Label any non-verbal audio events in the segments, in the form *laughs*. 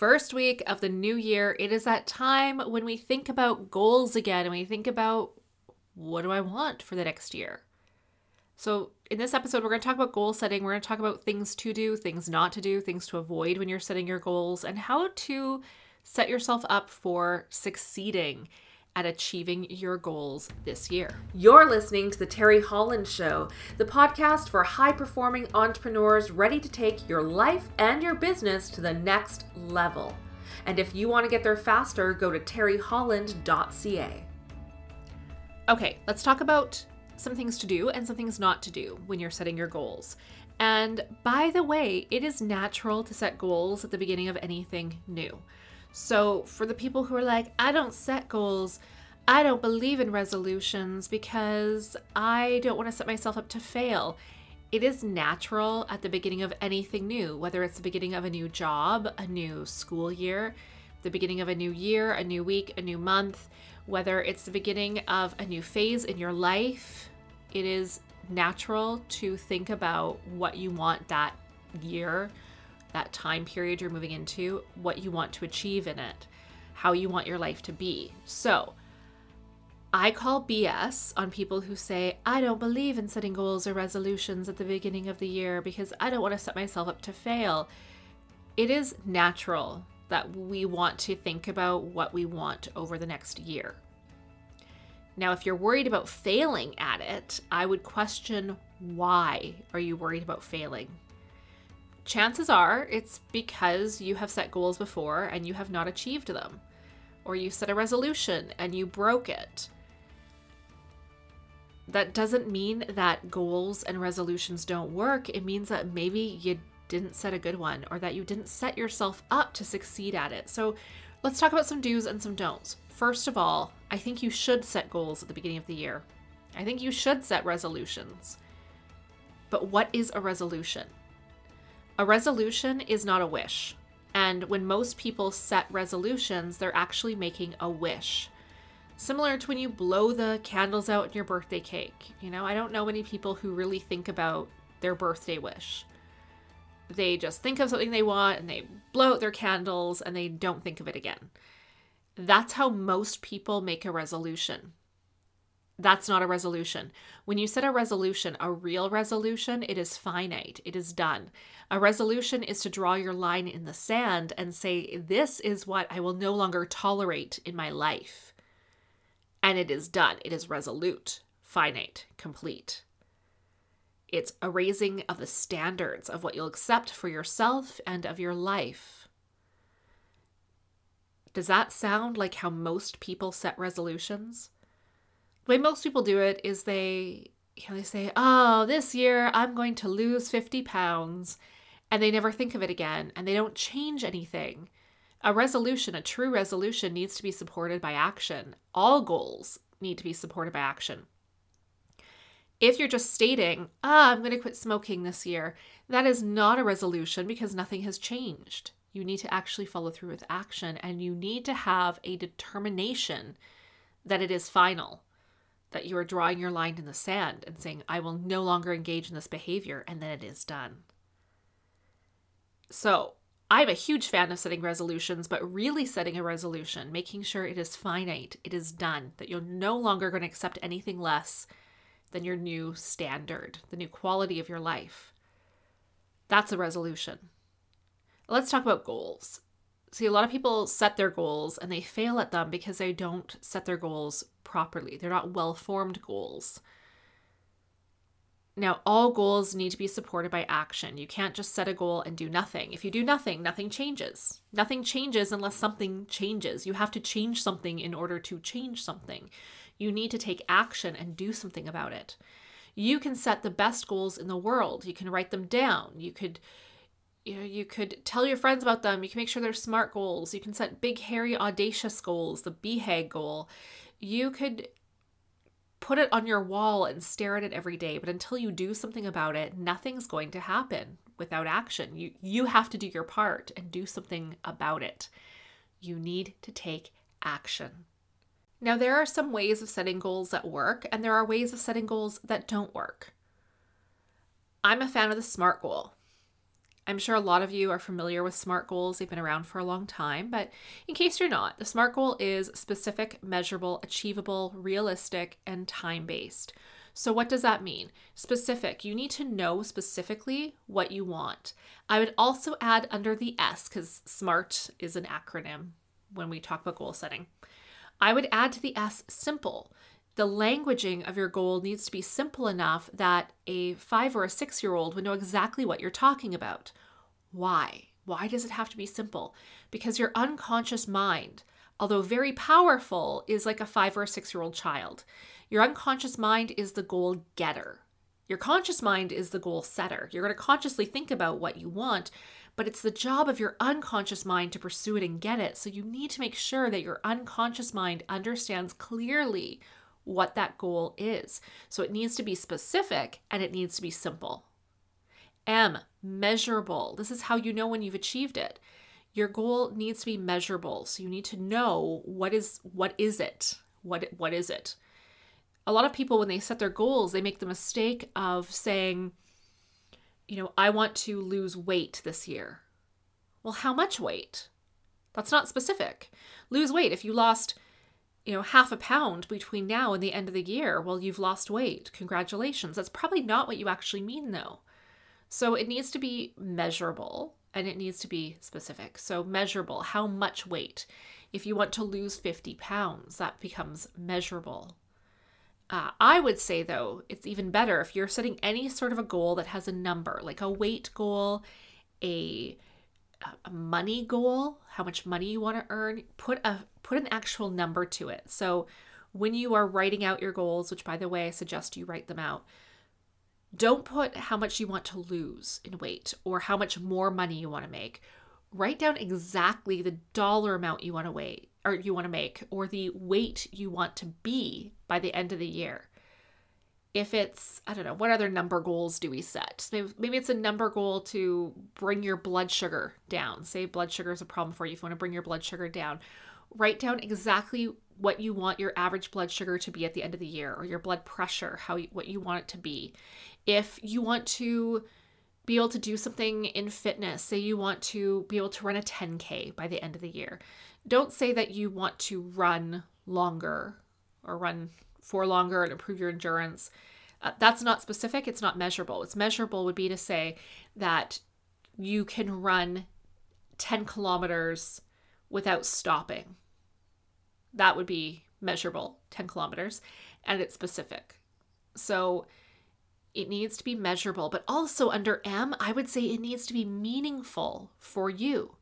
First week of the new year, it is that time when we think about goals again and we think about what do I want for the next year? So, in this episode, we're going to talk about goal setting. We're going to talk about things to do, things not to do, things to avoid when you're setting your goals, and how to set yourself up for succeeding at achieving your goals this year. You're listening to The Teri Holland Show, the podcast for high performing entrepreneurs ready to take your life and your business to the next level. And if you want to get there faster, go to teriholland.ca. Okay, let's talk about some things to do and some things not to do when you're setting your goals. And by the way, it is natural to set goals at the beginning of anything new. So, for the people who are like, I don't set goals, I don't believe in resolutions because I don't want to set myself up to fail. It is natural at the beginning of anything new, whether it's the beginning of a new job, a new school year, the beginning of a new year, a new week, a new month, whether it's the beginning of a new phase in your life, it is natural to think about what you want that year, that time period you're moving into, what you want to achieve in it, how you want your life to be. So, I call BS on people who say, I don't believe in setting goals or resolutions at the beginning of the year because I don't want to set myself up to fail. It is natural that we want to think about what we want over the next year. Now, if you're worried about failing at it, I would question why are you worried about failing? Chances are it's because you have set goals before and you have not achieved them, or you set a resolution and you broke it. That doesn't mean that goals and resolutions don't work. It means that maybe you didn't set a good one or that you didn't set yourself up to succeed at it. So, let's talk about some do's and some don'ts. First of all, I think you should set goals at the beginning of the year. I think you should set resolutions. But what is a resolution? A resolution is not a wish. And when most people set resolutions, they're actually making a wish. Similar to when you blow the candles out in your birthday cake. You know, I don't know many people who really think about their birthday wish. They just think of something they want and they blow out their candles and they don't think of it again. That's how most people make a resolution. That's not a resolution. When you set a resolution, a real resolution, it is finite, it is done. A resolution is to draw your line in the sand and say, This is what I will no longer tolerate in my life. And it is done. It is resolute, finite, complete. It's a raising of the standards of what you'll accept for yourself and of your life. Does that sound like how most people set resolutions? Way most people do it is they, you know, they say, "Oh, this year I'm going to lose 50 pounds." And they never think of it again and they don't change anything. A resolution, a true resolution needs to be supported by action. All goals need to be supported by action. If you're just stating, ah, I'm going to quit smoking this year, that is not a resolution because nothing has changed. You need to actually follow through with action and you need to have a determination that it is final, that you are drawing your line in the sand and saying, I will no longer engage in this behavior, and then it is done. So, I'm a huge fan of setting resolutions, but really setting a resolution, making sure it is finite, it is done, that you're no longer going to accept anything less than your new standard, the new quality of your life. That's a resolution. Let's talk about goals. See, a lot of people set their goals and they fail at them because they don't set their goals properly. They're not well formed goals. Now, all goals need to be supported by action. You can't just set a goal and do nothing. If you do nothing, nothing changes. Nothing changes unless something changes. You have to change something in order to change something. You need to take action and do something about it. You can set the best goals in the world. You can write them down. You could you know, you could tell your friends about them. You can make sure they're smart goals. You can set big, hairy, audacious goals, the BHAG goal. You could put it on your wall and stare at it every day, but until you do something about it, nothing's going to happen without action. You you have to do your part and do something about it. You need to take action. Now, there are some ways of setting goals that work, and there are ways of setting goals that don't work. I'm a fan of the SMART goal. I'm sure a lot of you are familiar with SMART goals. They've been around for a long time, but in case you're not, the SMART goal is specific, measurable, achievable, realistic, and time based. So, what does that mean? Specific. You need to know specifically what you want. I would also add under the S, because SMART is an acronym when we talk about goal setting. I would add to the S simple. The languaging of your goal needs to be simple enough that a five or a six year old would know exactly what you're talking about. Why? Why does it have to be simple? Because your unconscious mind, although very powerful, is like a five or a six year old child. Your unconscious mind is the goal getter. Your conscious mind is the goal setter. You're going to consciously think about what you want, but it's the job of your unconscious mind to pursue it and get it. So you need to make sure that your unconscious mind understands clearly what that goal is. So it needs to be specific and it needs to be simple. M, measurable. This is how you know when you've achieved it. Your goal needs to be measurable. So you need to know what is what is it? What what is it? a lot of people, when they set their goals, they make the mistake of saying, you know, I want to lose weight this year. Well, how much weight? That's not specific. Lose weight. If you lost, you know, half a pound between now and the end of the year, well, you've lost weight. Congratulations. That's probably not what you actually mean, though. So it needs to be measurable and it needs to be specific. So, measurable, how much weight? If you want to lose 50 pounds, that becomes measurable. Uh, I would say, though, it's even better if you're setting any sort of a goal that has a number, like a weight goal, a, a money goal, how much money you want to earn. Put a put an actual number to it. So when you are writing out your goals, which by the way, I suggest you write them out, don't put how much you want to lose in weight or how much more money you want to make. Write down exactly the dollar amount you want to weigh or you want to make or the weight you want to be by the end of the year. If it's, I don't know, what other number goals do we set? Maybe, maybe it's a number goal to bring your blood sugar down. Say blood sugar is a problem for you. If you want to bring your blood sugar down, write down exactly what you want your average blood sugar to be at the end of the year or your blood pressure, how you, what you want it to be. If you want to be able to do something in fitness, say you want to be able to run a 10K by the end of the year, don't say that you want to run longer or run for longer and improve your endurance. Uh, that's not specific, it's not measurable. It's measurable would be to say that you can run 10 kilometers without stopping. That would be measurable, 10 kilometers, and it's specific. So it needs to be measurable, but also under M, I would say it needs to be meaningful for you.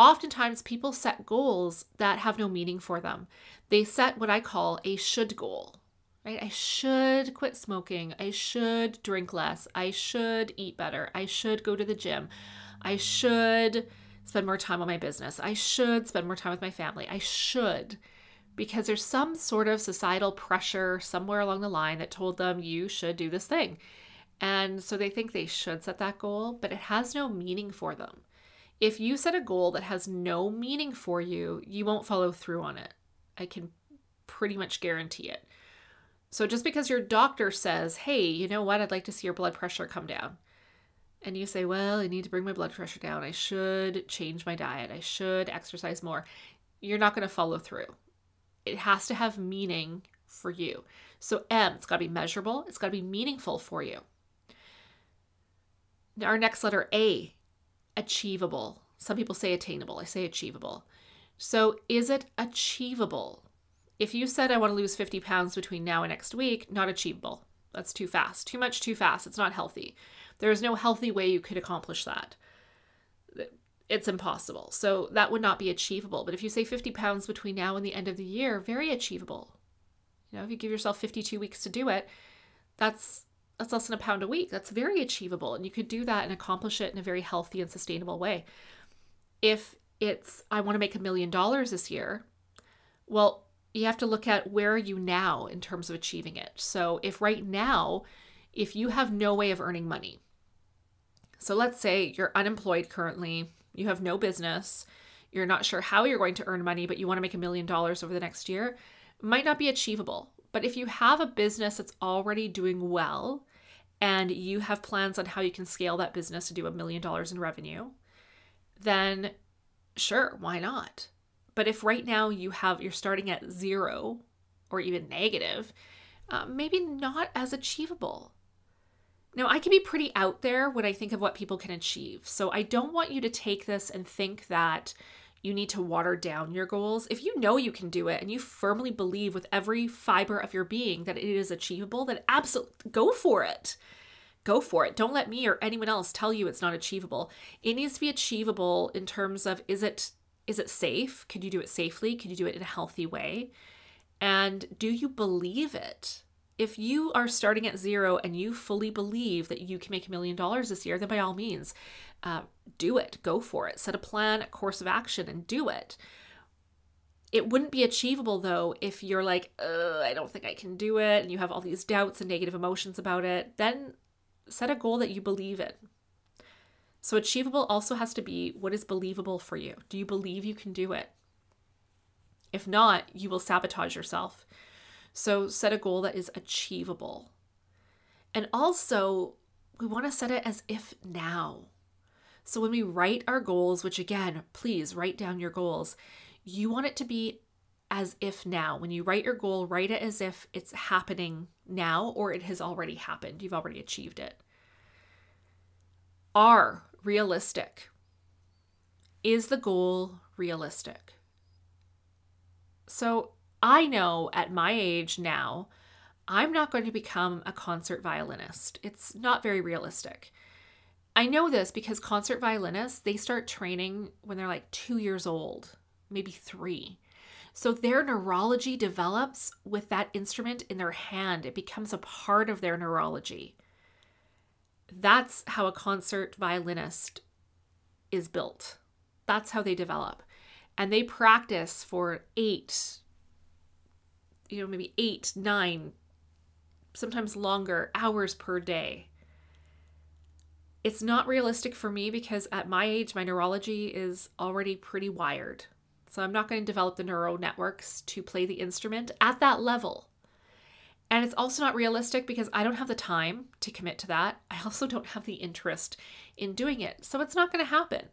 Oftentimes, people set goals that have no meaning for them. They set what I call a should goal, right? I should quit smoking. I should drink less. I should eat better. I should go to the gym. I should spend more time on my business. I should spend more time with my family. I should. Because there's some sort of societal pressure somewhere along the line that told them you should do this thing. And so they think they should set that goal, but it has no meaning for them. If you set a goal that has no meaning for you, you won't follow through on it. I can pretty much guarantee it. So just because your doctor says, hey, you know what, I'd like to see your blood pressure come down. And you say, well, I need to bring my blood pressure down. I should change my diet. I should exercise more. You're not going to follow through. It has to have meaning for you. So, M, it's got to be measurable, it's got to be meaningful for you. Our next letter, A, achievable. Some people say attainable. I say achievable. So, is it achievable? If you said, I want to lose 50 pounds between now and next week, not achievable. That's too fast. Too much, too fast. It's not healthy. There is no healthy way you could accomplish that. It's impossible. So, that would not be achievable. But if you say 50 pounds between now and the end of the year, very achievable. You know, if you give yourself 52 weeks to do it, that's that's less than a pound a week. That's very achievable. And you could do that and accomplish it in a very healthy and sustainable way. If it's, I want to make a million dollars this year, well, you have to look at where are you now in terms of achieving it. So if right now, if you have no way of earning money, so let's say you're unemployed currently, you have no business, you're not sure how you're going to earn money, but you want to make a million dollars over the next year, might not be achievable. But if you have a business that's already doing well and you have plans on how you can scale that business to do a million dollars in revenue, then sure, why not? But if right now you have you're starting at zero or even negative, uh, maybe not as achievable. Now, I can be pretty out there when I think of what people can achieve. So I don't want you to take this and think that you need to water down your goals. If you know you can do it and you firmly believe with every fiber of your being that it is achievable, then absolutely go for it. Go for it. Don't let me or anyone else tell you it's not achievable. It needs to be achievable in terms of is it is it safe? Could you do it safely? Could you do it in a healthy way? And do you believe it? If you are starting at zero and you fully believe that you can make a million dollars this year, then by all means, uh, do it, go for it, set a plan, a course of action, and do it. It wouldn't be achievable though if you're like, I don't think I can do it, and you have all these doubts and negative emotions about it. Then set a goal that you believe in. So, achievable also has to be what is believable for you. Do you believe you can do it? If not, you will sabotage yourself. So, set a goal that is achievable. And also, we want to set it as if now. So when we write our goals, which again, please write down your goals, you want it to be as if now. When you write your goal, write it as if it's happening now or it has already happened. You've already achieved it. Are realistic. Is the goal realistic? So I know at my age now, I'm not going to become a concert violinist. It's not very realistic. I know this because concert violinists, they start training when they're like two years old, maybe three. So their neurology develops with that instrument in their hand. It becomes a part of their neurology. That's how a concert violinist is built. That's how they develop. And they practice for eight, you know, maybe eight, nine, sometimes longer hours per day it's not realistic for me because at my age, my neurology is already pretty wired. So I'm not going to develop the neural networks to play the instrument at that level. And it's also not realistic because I don't have the time to commit to that. I also don't have the interest in doing it. So it's not going to happen.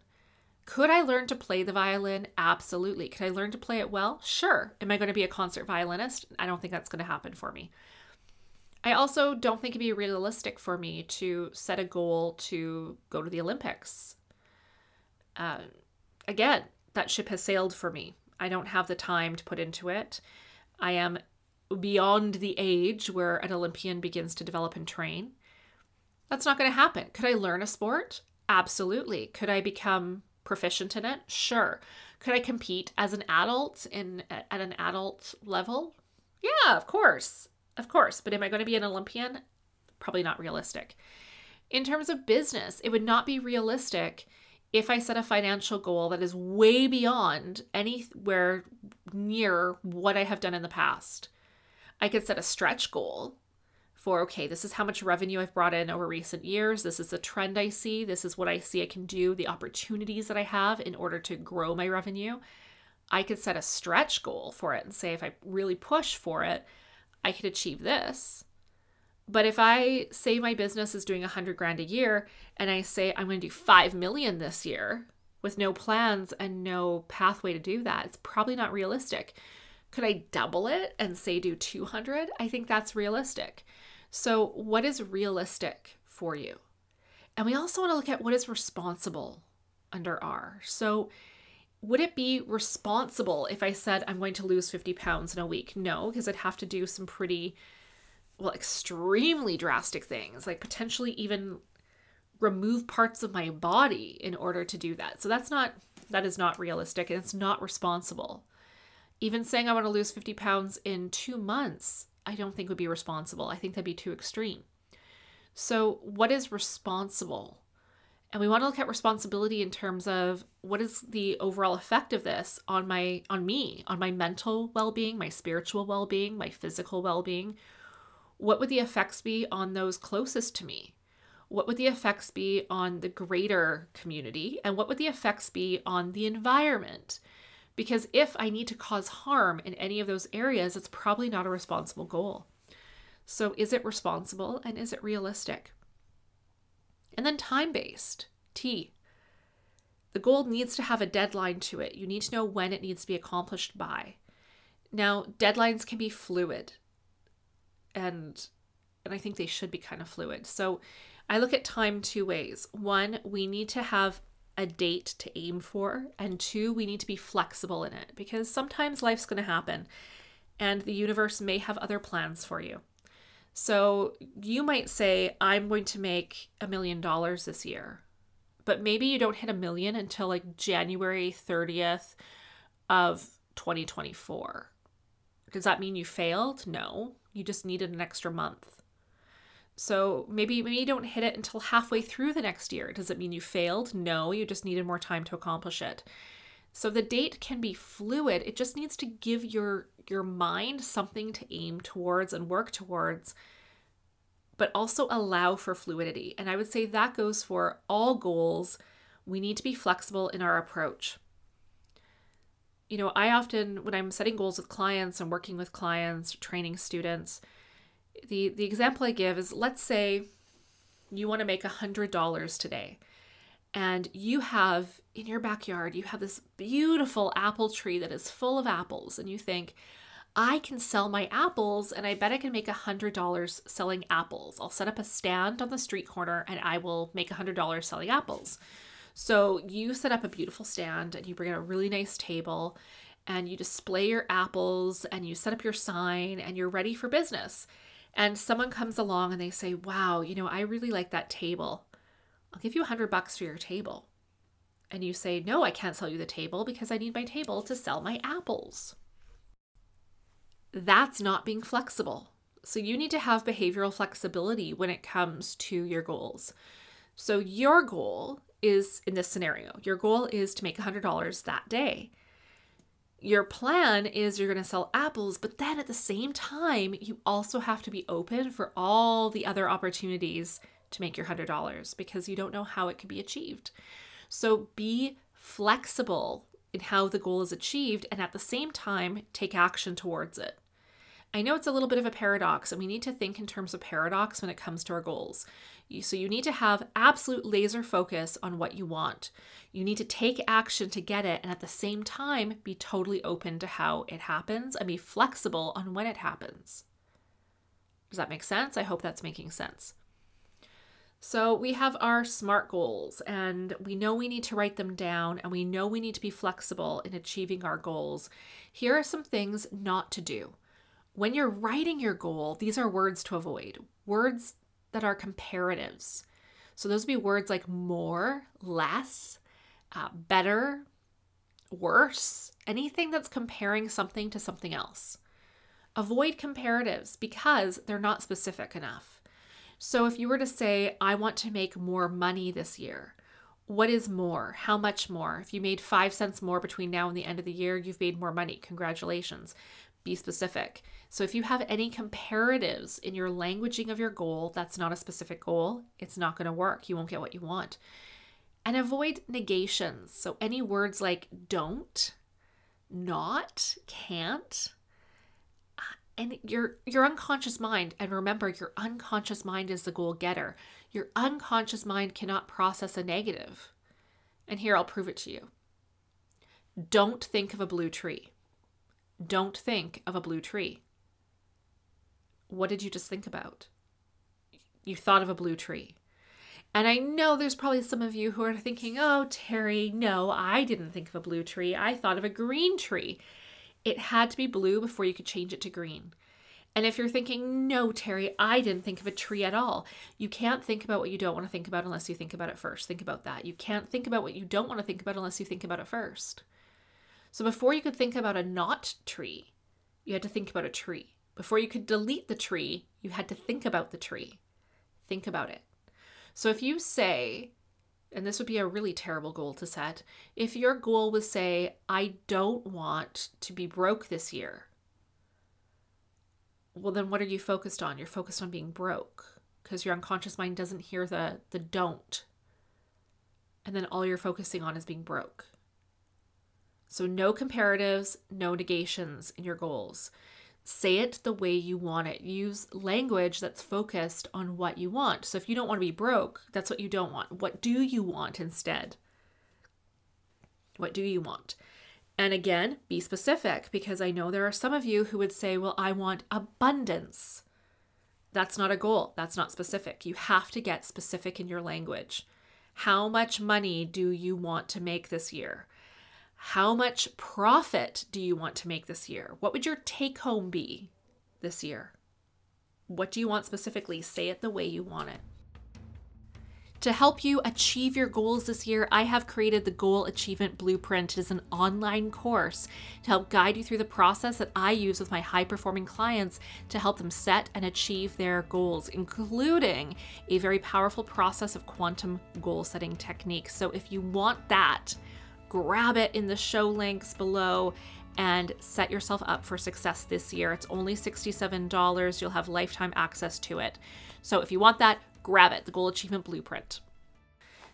Could I learn to play the violin? Absolutely. Could I learn to play it well? Sure. Am I going to be a concert violinist? I don't think that's going to happen for me. I also don't think it'd be realistic for me to set a goal to go to the Olympics. Uh, again, that ship has sailed for me. I don't have the time to put into it. I am beyond the age where an Olympian begins to develop and train. That's not going to happen. Could I learn a sport? Absolutely. Could I become proficient in it? Sure. Could I compete as an adult in at an adult level? Yeah, of course. Of course, but am I going to be an Olympian? Probably not realistic. In terms of business, it would not be realistic if I set a financial goal that is way beyond anywhere near what I have done in the past. I could set a stretch goal for okay, this is how much revenue I've brought in over recent years. This is the trend I see. This is what I see I can do, the opportunities that I have in order to grow my revenue. I could set a stretch goal for it and say if I really push for it, I could achieve this. But if I say my business is doing 100 grand a year and I say I'm going to do 5 million this year with no plans and no pathway to do that, it's probably not realistic. Could I double it and say do 200? I think that's realistic. So, what is realistic for you? And we also want to look at what is responsible under R. So, would it be responsible if I said I'm going to lose 50 pounds in a week? No, because I'd have to do some pretty, well, extremely drastic things, like potentially even remove parts of my body in order to do that. So that's not, that is not realistic and it's not responsible. Even saying I want to lose 50 pounds in two months, I don't think would be responsible. I think that'd be too extreme. So, what is responsible? And we want to look at responsibility in terms of what is the overall effect of this on my on me on my mental well-being my spiritual well-being my physical well-being. What would the effects be on those closest to me? What would the effects be on the greater community? And what would the effects be on the environment? Because if i need to cause harm in any of those areas it's probably not a responsible goal. So is it responsible and is it realistic And then time based, T. The goal needs to have a deadline to it. You need to know when it needs to be accomplished by. Now, deadlines can be fluid. And and I think they should be kind of fluid. So I look at time two ways. One, we need to have a date to aim for, and two, we need to be flexible in it because sometimes life's going to happen and the universe may have other plans for you. So you might say, I'm going to make a million dollars this year, but maybe you don't hit a million until like January 30th of 2024. Does that mean you failed? No, you just needed an extra month. So maybe maybe you don't hit it until halfway through the next year. Does it mean you failed? No, you just needed more time to accomplish it. So the date can be fluid. It just needs to give your your mind something to aim towards and work towards but also allow for fluidity. And I would say that goes for all goals. We need to be flexible in our approach. You know, I often when I'm setting goals with clients and working with clients, training students, the the example I give is let's say you want to make a hundred dollars today and you have in your backyard you have this beautiful apple tree that is full of apples and you think i can sell my apples and i bet i can make a hundred dollars selling apples. I'll set up a stand on the street corner and i will make a hundred dollars selling apples. So you set up a beautiful stand and you bring out a really nice table and you display your apples and you set up your sign and you're ready for business. And someone comes along and they say, Wow, you know, I really like that table. I'll give you a hundred bucks for your table. And you say, No, I can't sell you the table because I need my table to sell my apples. That's not being flexible. So you need to have behavioral flexibility when it comes to your goals. So your goal is in this scenario, your goal is to make $100 that day your plan is you're going to sell apples, but then at the same time, you also have to be open for all the other opportunities to make your $100 because you don't know how it could be achieved. So be flexible in how the goal is achieved and at the same time, take action towards it. I know it's a little bit of a paradox, and we need to think in terms of paradox when it comes to our goals. So, you need to have absolute laser focus on what you want. You need to take action to get it, and at the same time, be totally open to how it happens and be flexible on when it happens. Does that make sense? I hope that's making sense. So, we have our SMART goals, and we know we need to write them down, and we know we need to be flexible in achieving our goals. Here are some things not to do. When you're writing your goal, these are words to avoid words that are comparatives. So those would be words like more, less, uh, better, worse, anything that's comparing something to something else. Avoid comparatives because they're not specific enough. So if you were to say, I want to make more money this year, what is more? How much more? If you made five cents more between now and the end of the year, you've made more money. Congratulations be specific. So if you have any comparatives in your languaging of your goal, that's not a specific goal, it's not going to work. You won't get what you want. And avoid negations. So any words like don't, not, can't, and your your unconscious mind and remember your unconscious mind is the goal getter. Your unconscious mind cannot process a negative. And here I'll prove it to you. Don't think of a blue tree. Don't think of a blue tree. What did you just think about? You thought of a blue tree. And I know there's probably some of you who are thinking, oh, Teri, no, I didn't think of a blue tree. I thought of a green tree. It had to be blue before you could change it to green. And if you're thinking, no, Teri, I didn't think of a tree at all, you can't think about what you don't want to think about unless you think about it first. Think about that. You can't think about what you don't want to think about unless you think about it first. So before you could think about a not tree, you had to think about a tree. Before you could delete the tree, you had to think about the tree. Think about it. So if you say, and this would be a really terrible goal to set, if your goal was say, I don't want to be broke this year, well then what are you focused on? You're focused on being broke because your unconscious mind doesn't hear the the don't. And then all you're focusing on is being broke. So, no comparatives, no negations in your goals. Say it the way you want it. Use language that's focused on what you want. So if you don't want to be broke, that's what you don't want. What do you want instead? What do you want? And again, be specific because I know there are some of you who would say, well, I want abundance. That's not a goal. That's not specific. You have to get specific in your language. How much money do you want to make this year? How much profit do you want to make this year? What would your take home be this year? What do you want specifically? Say it the way you want it. To help you achieve your goals this year, I have created the Goal Achievement Blueprint. It is an online course to help guide you through the process that I use with my high performing clients to help them set and achieve their goals, including a very powerful process of quantum goal setting techniques. So if you want that, grab it in the show links below and set yourself up for success this year. It's only $67. You'll have lifetime access to it. So if you want that, grab it, the Goal Achievement Blueprint.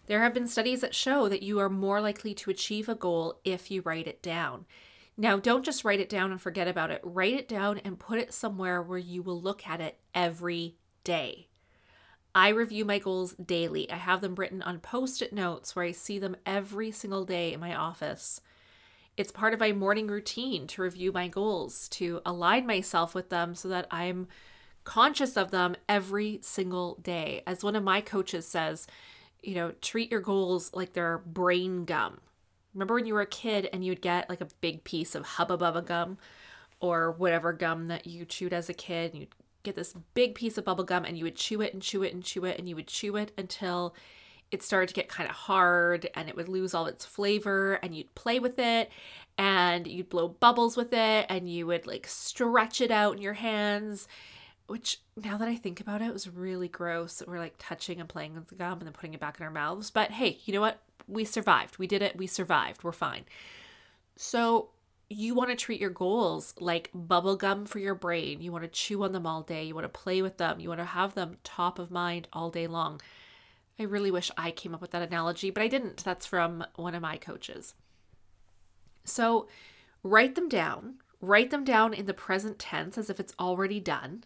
There have been studies that show that you are more likely to achieve a goal if you write it down. Now, don't just write it down and forget about it. Write it down and put it somewhere where you will look at it every day. I review my goals daily. I have them written on post it notes where I see them every single day in my office. It's part of my morning routine to review my goals, to align myself with them so that I'm conscious of them every single day. As one of my coaches says, you know, treat your goals like they're brain gum. Remember when you were a kid and you'd get like a big piece of Hubba Bubba gum or whatever gum that you chewed as a kid, and you'd get this big piece of bubble gum and you would chew it and chew it and chew it and you would chew it until it started to get kind of hard and it would lose all its flavor and you'd play with it and you'd blow bubbles with it and you would like stretch it out in your hands which now that I think about it, it was really gross. We're like touching and playing with the gum and then putting it back in our mouths. But hey, you know what? We survived. We did it. We survived. We're fine. So you want to treat your goals like bubble gum for your brain. You want to chew on them all day. You want to play with them. You want to have them top of mind all day long. I really wish I came up with that analogy, but I didn't. That's from one of my coaches. So write them down. Write them down in the present tense as if it's already done.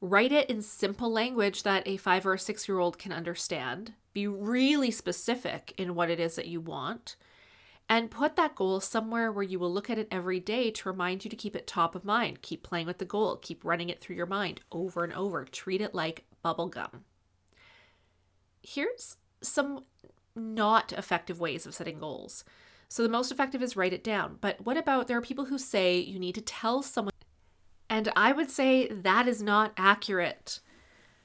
Write it in simple language that a five or six year old can understand. Be really specific in what it is that you want and put that goal somewhere where you will look at it every day to remind you to keep it top of mind. Keep playing with the goal, keep running it through your mind over and over. Treat it like bubble gum. Here's some not effective ways of setting goals. So, the most effective is write it down. But what about there are people who say you need to tell someone? And I would say that is not accurate.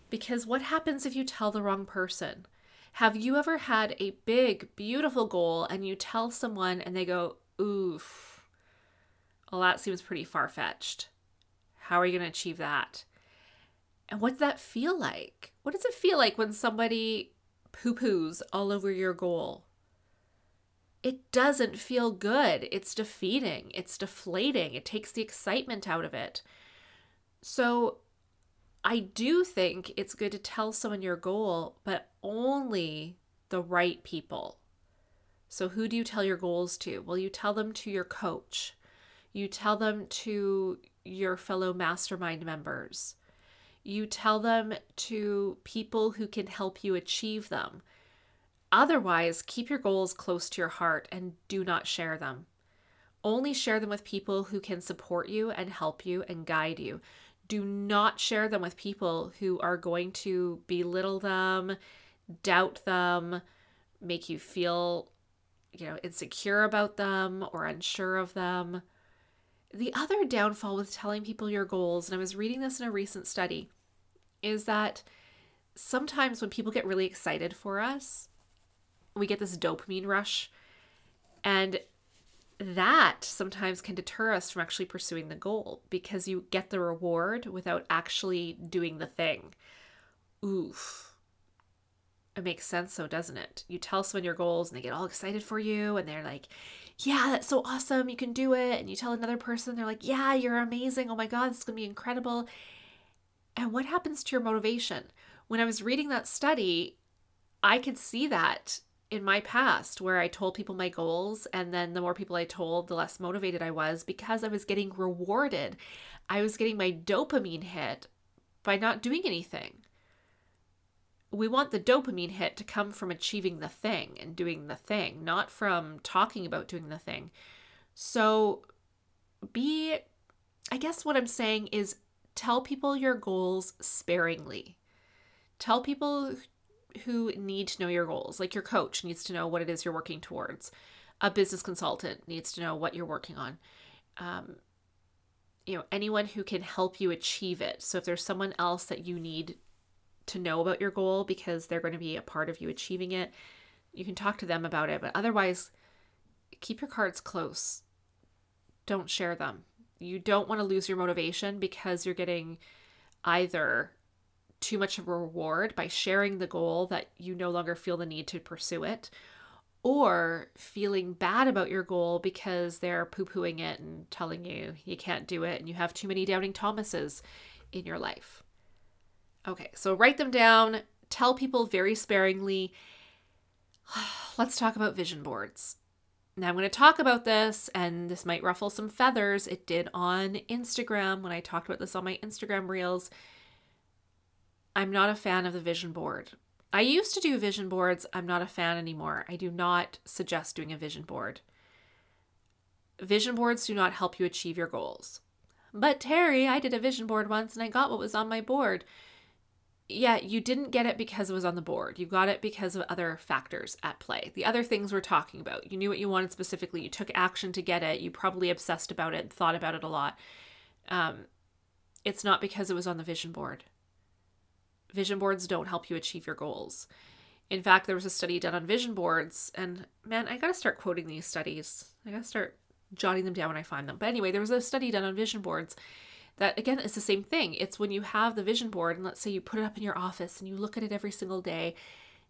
Because what happens if you tell the wrong person? Have you ever had a big, beautiful goal and you tell someone and they go, oof, well, that seems pretty far fetched. How are you going to achieve that? And what's that feel like? What does it feel like when somebody poo poos all over your goal? It doesn't feel good. It's defeating. It's deflating. It takes the excitement out of it. So I do think it's good to tell someone your goal, but only the right people. So, who do you tell your goals to? Well, you tell them to your coach, you tell them to your fellow mastermind members, you tell them to people who can help you achieve them. Otherwise, keep your goals close to your heart and do not share them. Only share them with people who can support you and help you and guide you do not share them with people who are going to belittle them, doubt them, make you feel, you know, insecure about them or unsure of them. The other downfall with telling people your goals, and I was reading this in a recent study, is that sometimes when people get really excited for us, we get this dopamine rush. And that sometimes can deter us from actually pursuing the goal because you get the reward without actually doing the thing. Oof. It makes sense, so doesn't it? You tell someone your goals and they get all excited for you and they're like, yeah, that's so awesome. You can do it. And you tell another person, they're like, yeah, you're amazing. Oh my God, this is going to be incredible. And what happens to your motivation? When I was reading that study, I could see that in my past where I told people my goals, and then the more people I told, the less motivated I was because I was getting rewarded. I was getting my dopamine hit by not doing anything. We want the dopamine hit to come from achieving the thing and doing the thing, not from talking about doing the thing. So, be, I guess what I'm saying is tell people your goals sparingly. Tell people who need to know your goals. Like your coach needs to know what it is you're working towards. A business consultant needs to know what you're working on. Um, you know, anyone who can help you achieve it. So if there's someone else that you need to know about your goal because they're going to be a part of you achieving it, you can talk to them about it. But otherwise, keep your cards close. Don't share them. You don't want to lose your motivation because you're getting either too much of a reward by sharing the goal that you no longer feel the need to pursue it, or feeling bad about your goal because they're poo pooing it and telling you you can't do it and you have too many doubting Thomases in your life. Okay, so write them down, tell people very sparingly. *sighs* Let's talk about vision boards. Now, I'm going to talk about this, and this might ruffle some feathers. It did on Instagram when I talked about this on my Instagram reels. I'm not a fan of the vision board. I used to do vision boards. I'm not a fan anymore. I do not suggest doing a vision board. Vision boards do not help you achieve your goals. But Teri, I did a vision board once and I got what was on my board. Yeah, you didn't get it because it was on the board. You got it because of other factors at play. The other things we're talking about. You knew what you wanted specifically. You took action to get it. You probably obsessed about it, thought about it a lot. Um, it's not because it was on the vision board vision boards don't help you achieve your goals. In fact, there was a study done on vision boards, and man, I gotta start quoting these studies. I gotta start jotting them down when I find them. But anyway, there was a study done on vision boards that, again, is the same thing. It's when you have the vision board, and let's say you put it up in your office and you look at it every single day,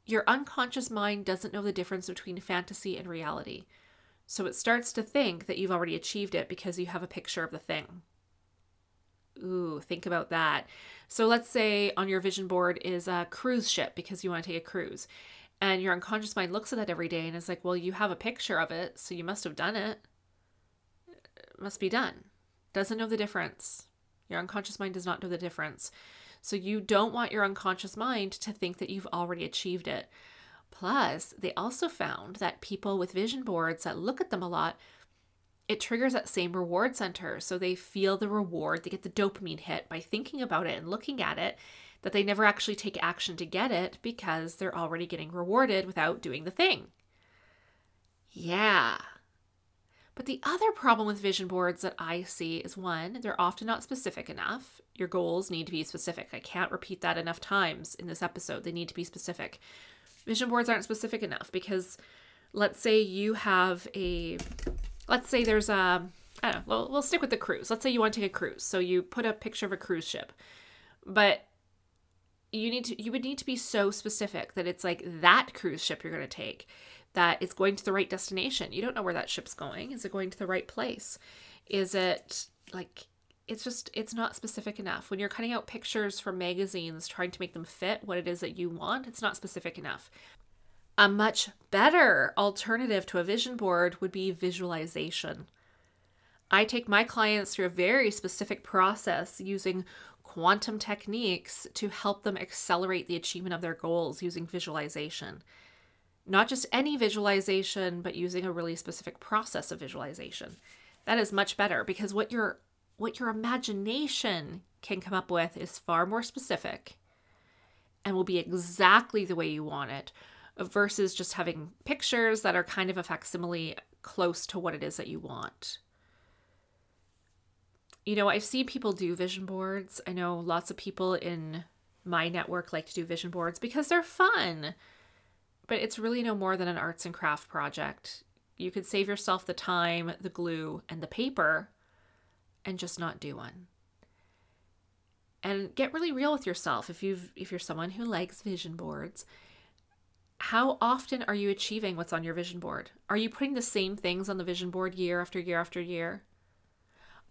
your unconscious mind doesn't know the difference between fantasy and reality. So it starts to think that you've already achieved it because you have a picture of the thing. Ooh, think about that. So let's say on your vision board is a cruise ship because you want to take a cruise. And your unconscious mind looks at that every day and is like, well, you have a picture of it, so you must have done it. It must be done. Doesn't know the difference. Your unconscious mind does not know the difference. So you don't want your unconscious mind to think that you've already achieved it. Plus, they also found that people with vision boards that look at them a lot it triggers that same reward center. So they feel the reward, they get the dopamine hit by thinking about it and looking at it, that they never actually take action to get it because they're already getting rewarded without doing the thing. Yeah. But the other problem with vision boards that I see is one, they're often not specific enough. Your goals need to be specific. I can't repeat that enough times in this episode. They need to be specific. Vision boards aren't specific enough because let's say you have a let's say there's a I don't know, we'll, we'll stick with the cruise. Let's say you want to take a cruise. So you put a picture of a cruise ship. But you need to you would need to be so specific that it's like that cruise ship you're going to take that it's going to the right destination. You don't know where that ship's going. Is it going to the right place? Is it like it's just it's not specific enough. When you're cutting out pictures from magazines trying to make them fit what it is that you want, it's not specific enough. A much better alternative to a vision board would be visualization. I take my clients through a very specific process using quantum techniques to help them accelerate the achievement of their goals using visualization. Not just any visualization, but using a really specific process of visualization. That is much better because what your what your imagination can come up with is far more specific and will be exactly the way you want it versus just having pictures that are kind of a facsimile close to what it is that you want. You know, I've seen people do vision boards. I know lots of people in my network like to do vision boards because they're fun. But it's really no more than an arts and craft project. You could save yourself the time, the glue, and the paper and just not do one. And get really real with yourself if you've if you're someone who likes vision boards how often are you achieving what's on your vision board? Are you putting the same things on the vision board year after year after year?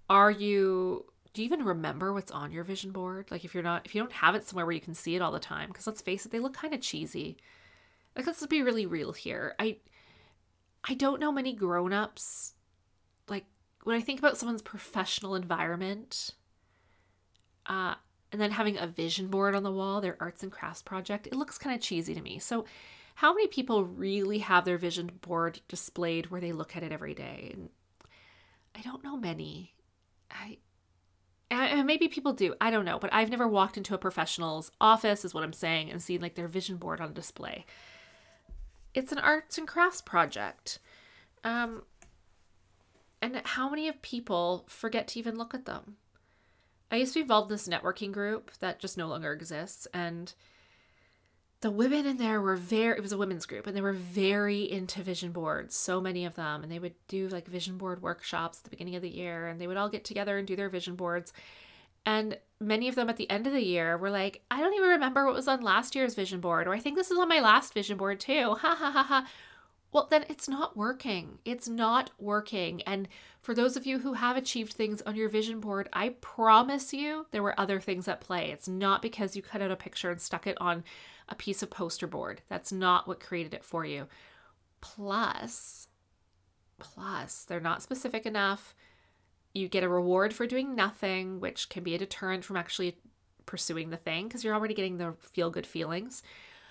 Are you do you even remember what's on your vision board? Like if you're not if you don't have it somewhere where you can see it all the time because let's face it, they look kind of cheesy. Like let's be really real here. I I don't know many grown-ups like when I think about someone's professional environment, uh, and then having a vision board on the wall, their arts and crafts project, it looks kind of cheesy to me. So, how many people really have their vision board displayed where they look at it every day? And I don't know many. I and maybe people do. I don't know, but I've never walked into a professional's office, is what I'm saying, and seen like their vision board on display. It's an arts and crafts project. Um, and how many of people forget to even look at them? I used to be involved in this networking group that just no longer exists, and the women in there were very it was a women's group and they were very into vision boards so many of them and they would do like vision board workshops at the beginning of the year and they would all get together and do their vision boards and many of them at the end of the year were like i don't even remember what was on last year's vision board or i think this is on my last vision board too *laughs* ha ha ha ha well then it's not working it's not working and for those of you who have achieved things on your vision board i promise you there were other things at play it's not because you cut out a picture and stuck it on a piece of poster board. That's not what created it for you. Plus, plus, they're not specific enough. You get a reward for doing nothing, which can be a deterrent from actually pursuing the thing because you're already getting the feel good feelings.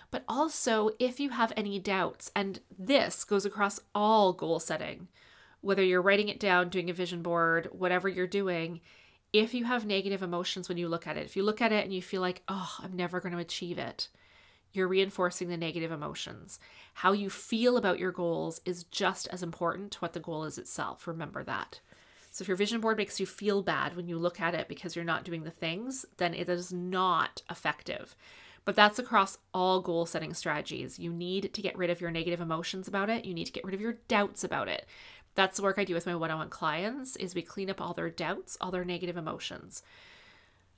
But also, if you have any doubts, and this goes across all goal setting, whether you're writing it down, doing a vision board, whatever you're doing, if you have negative emotions when you look at it, if you look at it and you feel like, oh, I'm never going to achieve it, you're reinforcing the negative emotions. How you feel about your goals is just as important to what the goal is itself. Remember that. So if your vision board makes you feel bad when you look at it because you're not doing the things, then it is not effective. But that's across all goal setting strategies. You need to get rid of your negative emotions about it. You need to get rid of your doubts about it. That's the work I do with my one-on-one clients is we clean up all their doubts, all their negative emotions.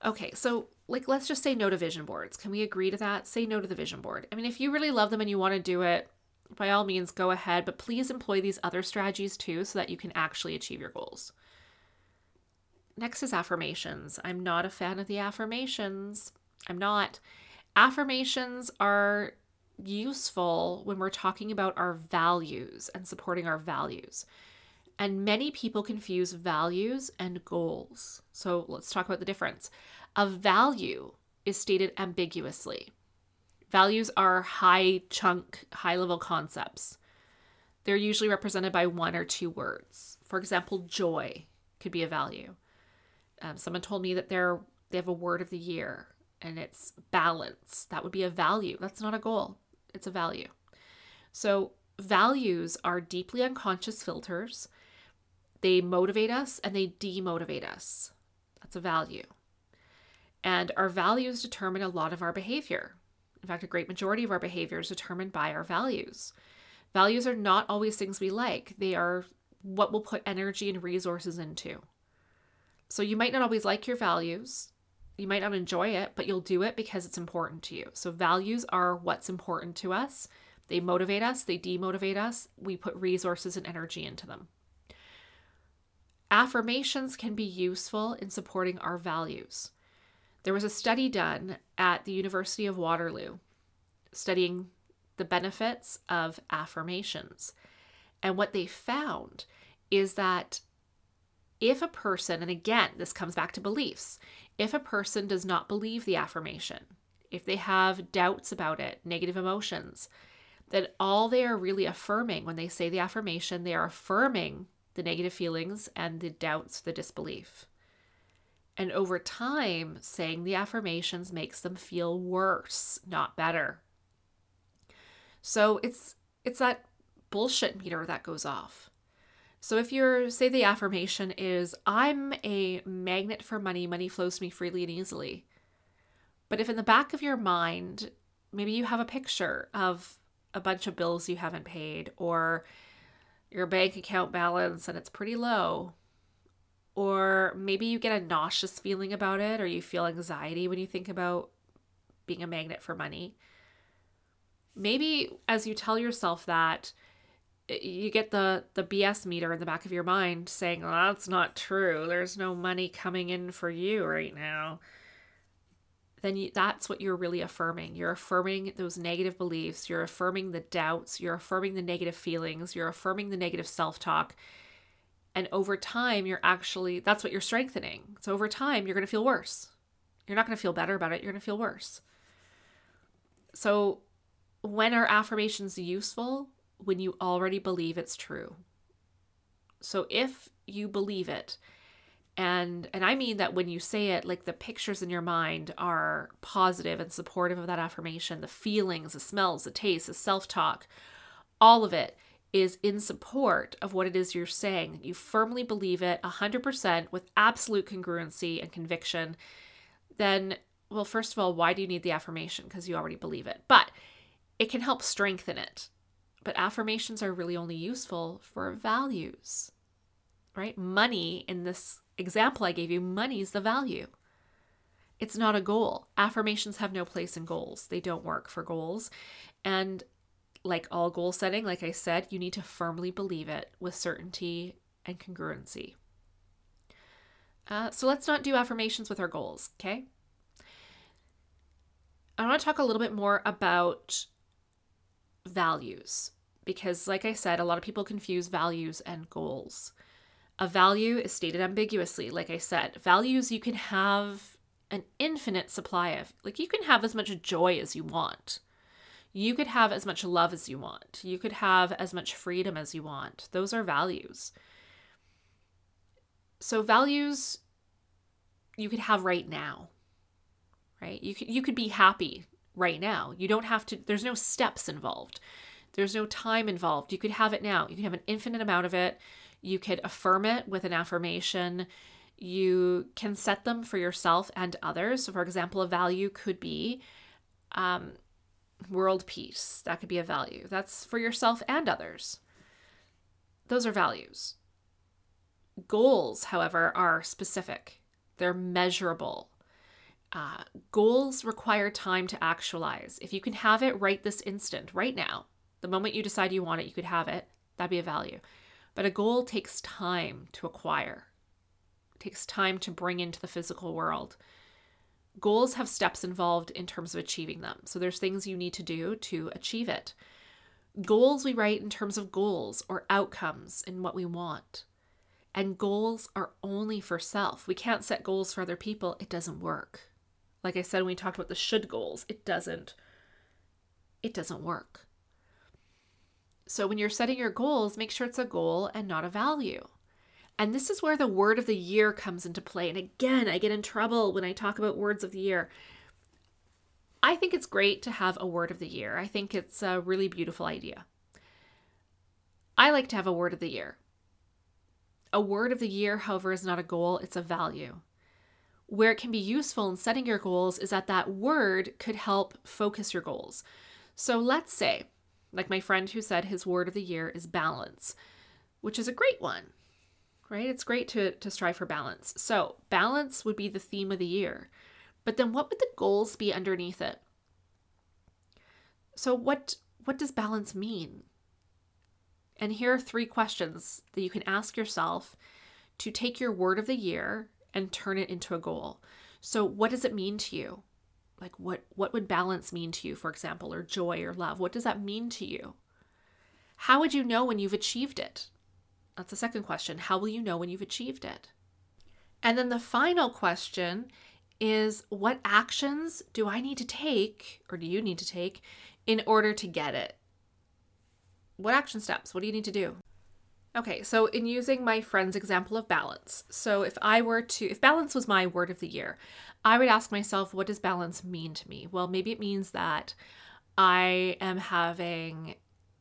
Okay, so like let's just say no to vision boards. Can we agree to that? Say no to the vision board. I mean, if you really love them and you want to do it, by all means go ahead, but please employ these other strategies too so that you can actually achieve your goals. Next is affirmations. I'm not a fan of the affirmations. I'm not. Affirmations are useful when we're talking about our values and supporting our values. And many people confuse values and goals. So let's talk about the difference. A value is stated ambiguously. Values are high chunk, high level concepts. They're usually represented by one or two words. For example, joy could be a value. Um, someone told me that they're they have a word of the year and it's balance. That would be a value. That's not a goal. It's a value. So values are deeply unconscious filters they motivate us and they demotivate us. That's a value. And our values determine a lot of our behavior. In fact, a great majority of our behavior is determined by our values. Values are not always things we like, they are what we'll put energy and resources into. So you might not always like your values. You might not enjoy it, but you'll do it because it's important to you. So values are what's important to us. They motivate us, they demotivate us. We put resources and energy into them. Affirmations can be useful in supporting our values. There was a study done at the University of Waterloo studying the benefits of affirmations. And what they found is that if a person, and again, this comes back to beliefs, if a person does not believe the affirmation, if they have doubts about it, negative emotions, then all they are really affirming when they say the affirmation, they are affirming the negative feelings and the doubts, the disbelief. And over time, saying the affirmations makes them feel worse, not better. So it's it's that bullshit meter that goes off. So if you're say the affirmation is I'm a magnet for money, money flows to me freely and easily. But if in the back of your mind, maybe you have a picture of a bunch of bills you haven't paid or your bank account balance and it's pretty low. Or maybe you get a nauseous feeling about it, or you feel anxiety when you think about being a magnet for money. Maybe as you tell yourself that, you get the the BS meter in the back of your mind saying, well, "That's not true. There's no money coming in for you right now." then you, that's what you're really affirming. You're affirming those negative beliefs, you're affirming the doubts, you're affirming the negative feelings, you're affirming the negative self talk. And over time, you're actually, that's what you're strengthening. So over time, you're going to feel worse. You're not going to feel better about it, you're going to feel worse. So when are affirmations useful? When you already believe it's true. So if you believe it, and and I mean that when you say it like the pictures in your mind are positive and supportive of that affirmation, the feelings, the smells, the tastes, the self-talk, all of it is in support of what it is you're saying. You firmly believe it 100% with absolute congruency and conviction. Then well, first of all, why do you need the affirmation? Because you already believe it. But it can help strengthen it. But affirmations are really only useful for values, right? Money, in this example I gave you, money is the value. It's not a goal. Affirmations have no place in goals, they don't work for goals. And like all goal setting, like I said, you need to firmly believe it with certainty and congruency. Uh, so let's not do affirmations with our goals, okay? I want to talk a little bit more about values because, like I said, a lot of people confuse values and goals. A value is stated ambiguously, like I said. Values you can have an infinite supply of. Like you can have as much joy as you want. You could have as much love as you want. You could have as much freedom as you want. Those are values. So, values you could have right now right? You could, you could be happy right now. You don't have to, there's no steps involved, there's no time involved. You could have it now. You can have an infinite amount of it. You could affirm it with an affirmation. You can set them for yourself and others. So, for example, a value could be um, world peace. That could be a value. That's for yourself and others. Those are values. Goals, however, are specific, they're measurable, uh, goals require time to actualize. If you can have it right this instant, right now, the moment you decide you want it, you could have it. That'd be a value. But a goal takes time to acquire, it takes time to bring into the physical world. Goals have steps involved in terms of achieving them. So there's things you need to do to achieve it. Goals we write in terms of goals or outcomes and what we want. And goals are only for self. We can't set goals for other people, it doesn't work. Like I said when we talked about the should goals, it doesn't it doesn't work. So when you're setting your goals, make sure it's a goal and not a value. And this is where the word of the year comes into play. And again, I get in trouble when I talk about words of the year. I think it's great to have a word of the year. I think it's a really beautiful idea. I like to have a word of the year. A word of the year, however, is not a goal, it's a value where it can be useful in setting your goals is that that word could help focus your goals. So let's say, like my friend who said his word of the year is balance, which is a great one, right? It's great to, to strive for balance. So balance would be the theme of the year. But then what would the goals be underneath it? So what what does balance mean? And here are three questions that you can ask yourself to take your word of the year and turn it into a goal. So what does it mean to you? Like what what would balance mean to you, for example, or joy or love? What does that mean to you? How would you know when you've achieved it? That's the second question. How will you know when you've achieved it? And then the final question is what actions do I need to take or do you need to take in order to get it? What action steps? What do you need to do? Okay, so in using my friend's example of balance, so if I were to, if balance was my word of the year, I would ask myself, what does balance mean to me? Well, maybe it means that I am having,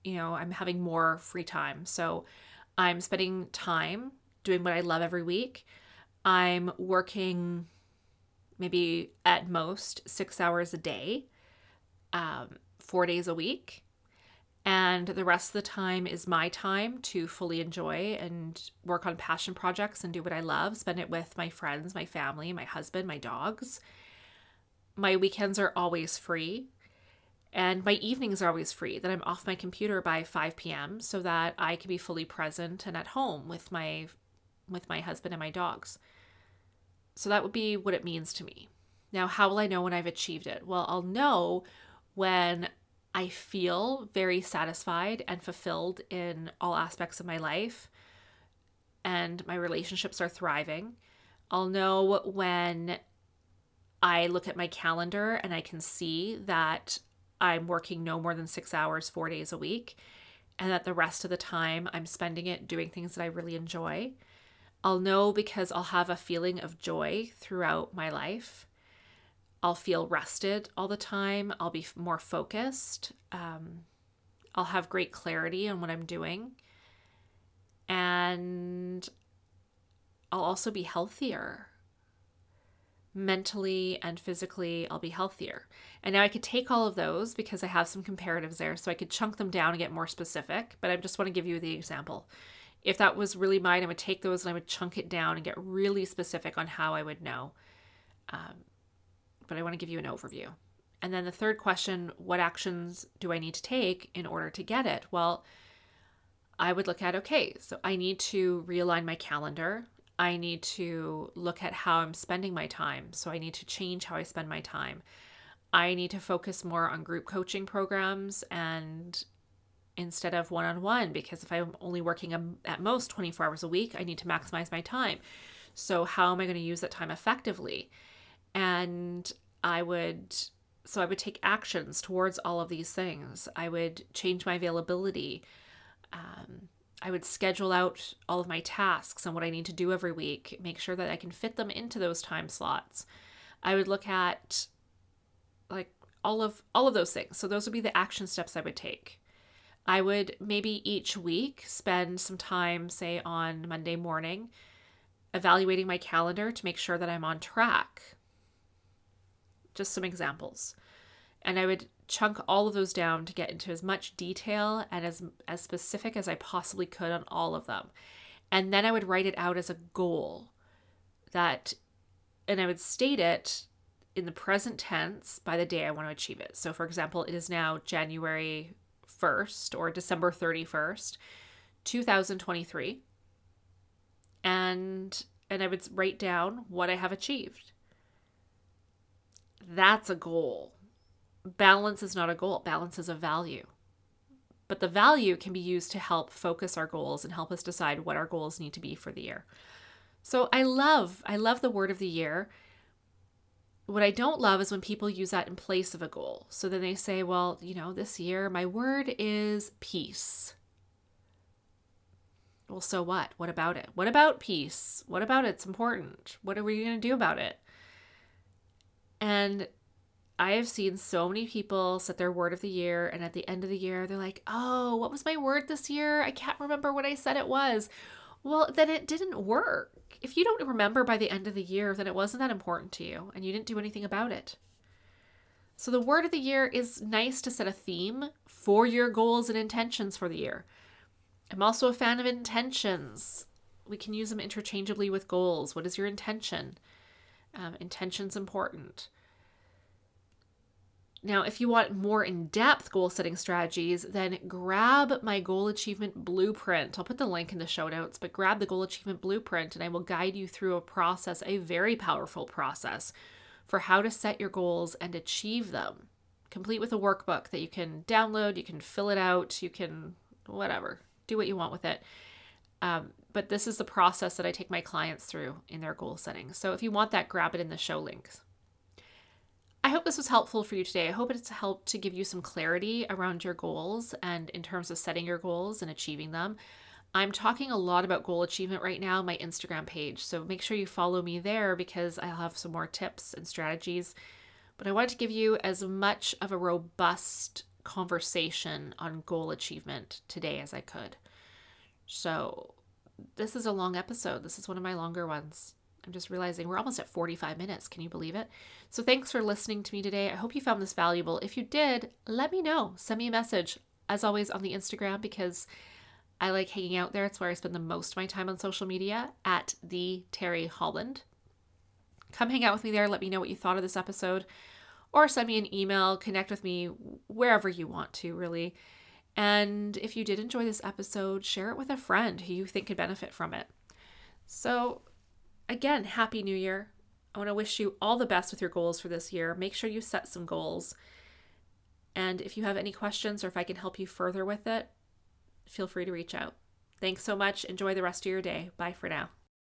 you know, I'm having more free time. So I'm spending time doing what I love every week. I'm working maybe at most six hours a day, um, four days a week and the rest of the time is my time to fully enjoy and work on passion projects and do what I love, spend it with my friends, my family, my husband, my dogs. My weekends are always free and my evenings are always free that I'm off my computer by 5 p.m. so that I can be fully present and at home with my with my husband and my dogs. So that would be what it means to me. Now, how will I know when I've achieved it? Well, I'll know when I feel very satisfied and fulfilled in all aspects of my life and my relationships are thriving. I'll know when I look at my calendar and I can see that I'm working no more than six hours, four days a week, and that the rest of the time I'm spending it doing things that I really enjoy. I'll know because I'll have a feeling of joy throughout my life. I'll feel rested all the time. I'll be more focused. Um, I'll have great clarity on what I'm doing. And I'll also be healthier. Mentally and physically, I'll be healthier. And now I could take all of those because I have some comparatives there, so I could chunk them down and get more specific. But I just want to give you the example. If that was really mine, I would take those and I would chunk it down and get really specific on how I would know. Um, but I want to give you an overview. And then the third question what actions do I need to take in order to get it? Well, I would look at okay, so I need to realign my calendar. I need to look at how I'm spending my time. So I need to change how I spend my time. I need to focus more on group coaching programs and instead of one on one, because if I'm only working at most 24 hours a week, I need to maximize my time. So, how am I going to use that time effectively? And I would, so I would take actions towards all of these things. I would change my availability. Um, I would schedule out all of my tasks and what I need to do every week, make sure that I can fit them into those time slots. I would look at like all of all of those things. So those would be the action steps I would take. I would maybe each week spend some time say on Monday morning evaluating my calendar to make sure that I'm on track just some examples. And I would chunk all of those down to get into as much detail and as as specific as I possibly could on all of them. And then I would write it out as a goal that and I would state it in the present tense by the day I want to achieve it. So for example, it is now January 1st or December 31st, 2023. And and I would write down what I have achieved. That's a goal. Balance is not a goal, balance is a value. But the value can be used to help focus our goals and help us decide what our goals need to be for the year. So I love, I love the word of the year. What I don't love is when people use that in place of a goal. So then they say, well, you know, this year my word is peace. Well, so what? What about it? What about peace? What about it's important? What are we going to do about it? And I have seen so many people set their word of the year, and at the end of the year, they're like, oh, what was my word this year? I can't remember what I said it was. Well, then it didn't work. If you don't remember by the end of the year, then it wasn't that important to you, and you didn't do anything about it. So, the word of the year is nice to set a theme for your goals and intentions for the year. I'm also a fan of intentions. We can use them interchangeably with goals. What is your intention? Um, intention's important. Now, if you want more in depth goal setting strategies, then grab my goal achievement blueprint. I'll put the link in the show notes, but grab the goal achievement blueprint and I will guide you through a process, a very powerful process for how to set your goals and achieve them. Complete with a workbook that you can download, you can fill it out, you can whatever, do what you want with it. Um, but this is the process that I take my clients through in their goal setting. So if you want that, grab it in the show links. I hope this was helpful for you today. I hope it's helped to give you some clarity around your goals and in terms of setting your goals and achieving them. I'm talking a lot about goal achievement right now on my Instagram page, so make sure you follow me there because I'll have some more tips and strategies. But I wanted to give you as much of a robust conversation on goal achievement today as I could. So, this is a long episode. This is one of my longer ones. I'm just realizing we're almost at 45 minutes. Can you believe it? So, thanks for listening to me today. I hope you found this valuable. If you did, let me know. Send me a message, as always, on the Instagram because I like hanging out there. It's where I spend the most of my time on social media at the Teri Holland. Come hang out with me there. Let me know what you thought of this episode, or send me an email. Connect with me wherever you want to, really. And if you did enjoy this episode, share it with a friend who you think could benefit from it. So, again, Happy New Year. I want to wish you all the best with your goals for this year. Make sure you set some goals. And if you have any questions or if I can help you further with it, feel free to reach out. Thanks so much. Enjoy the rest of your day. Bye for now.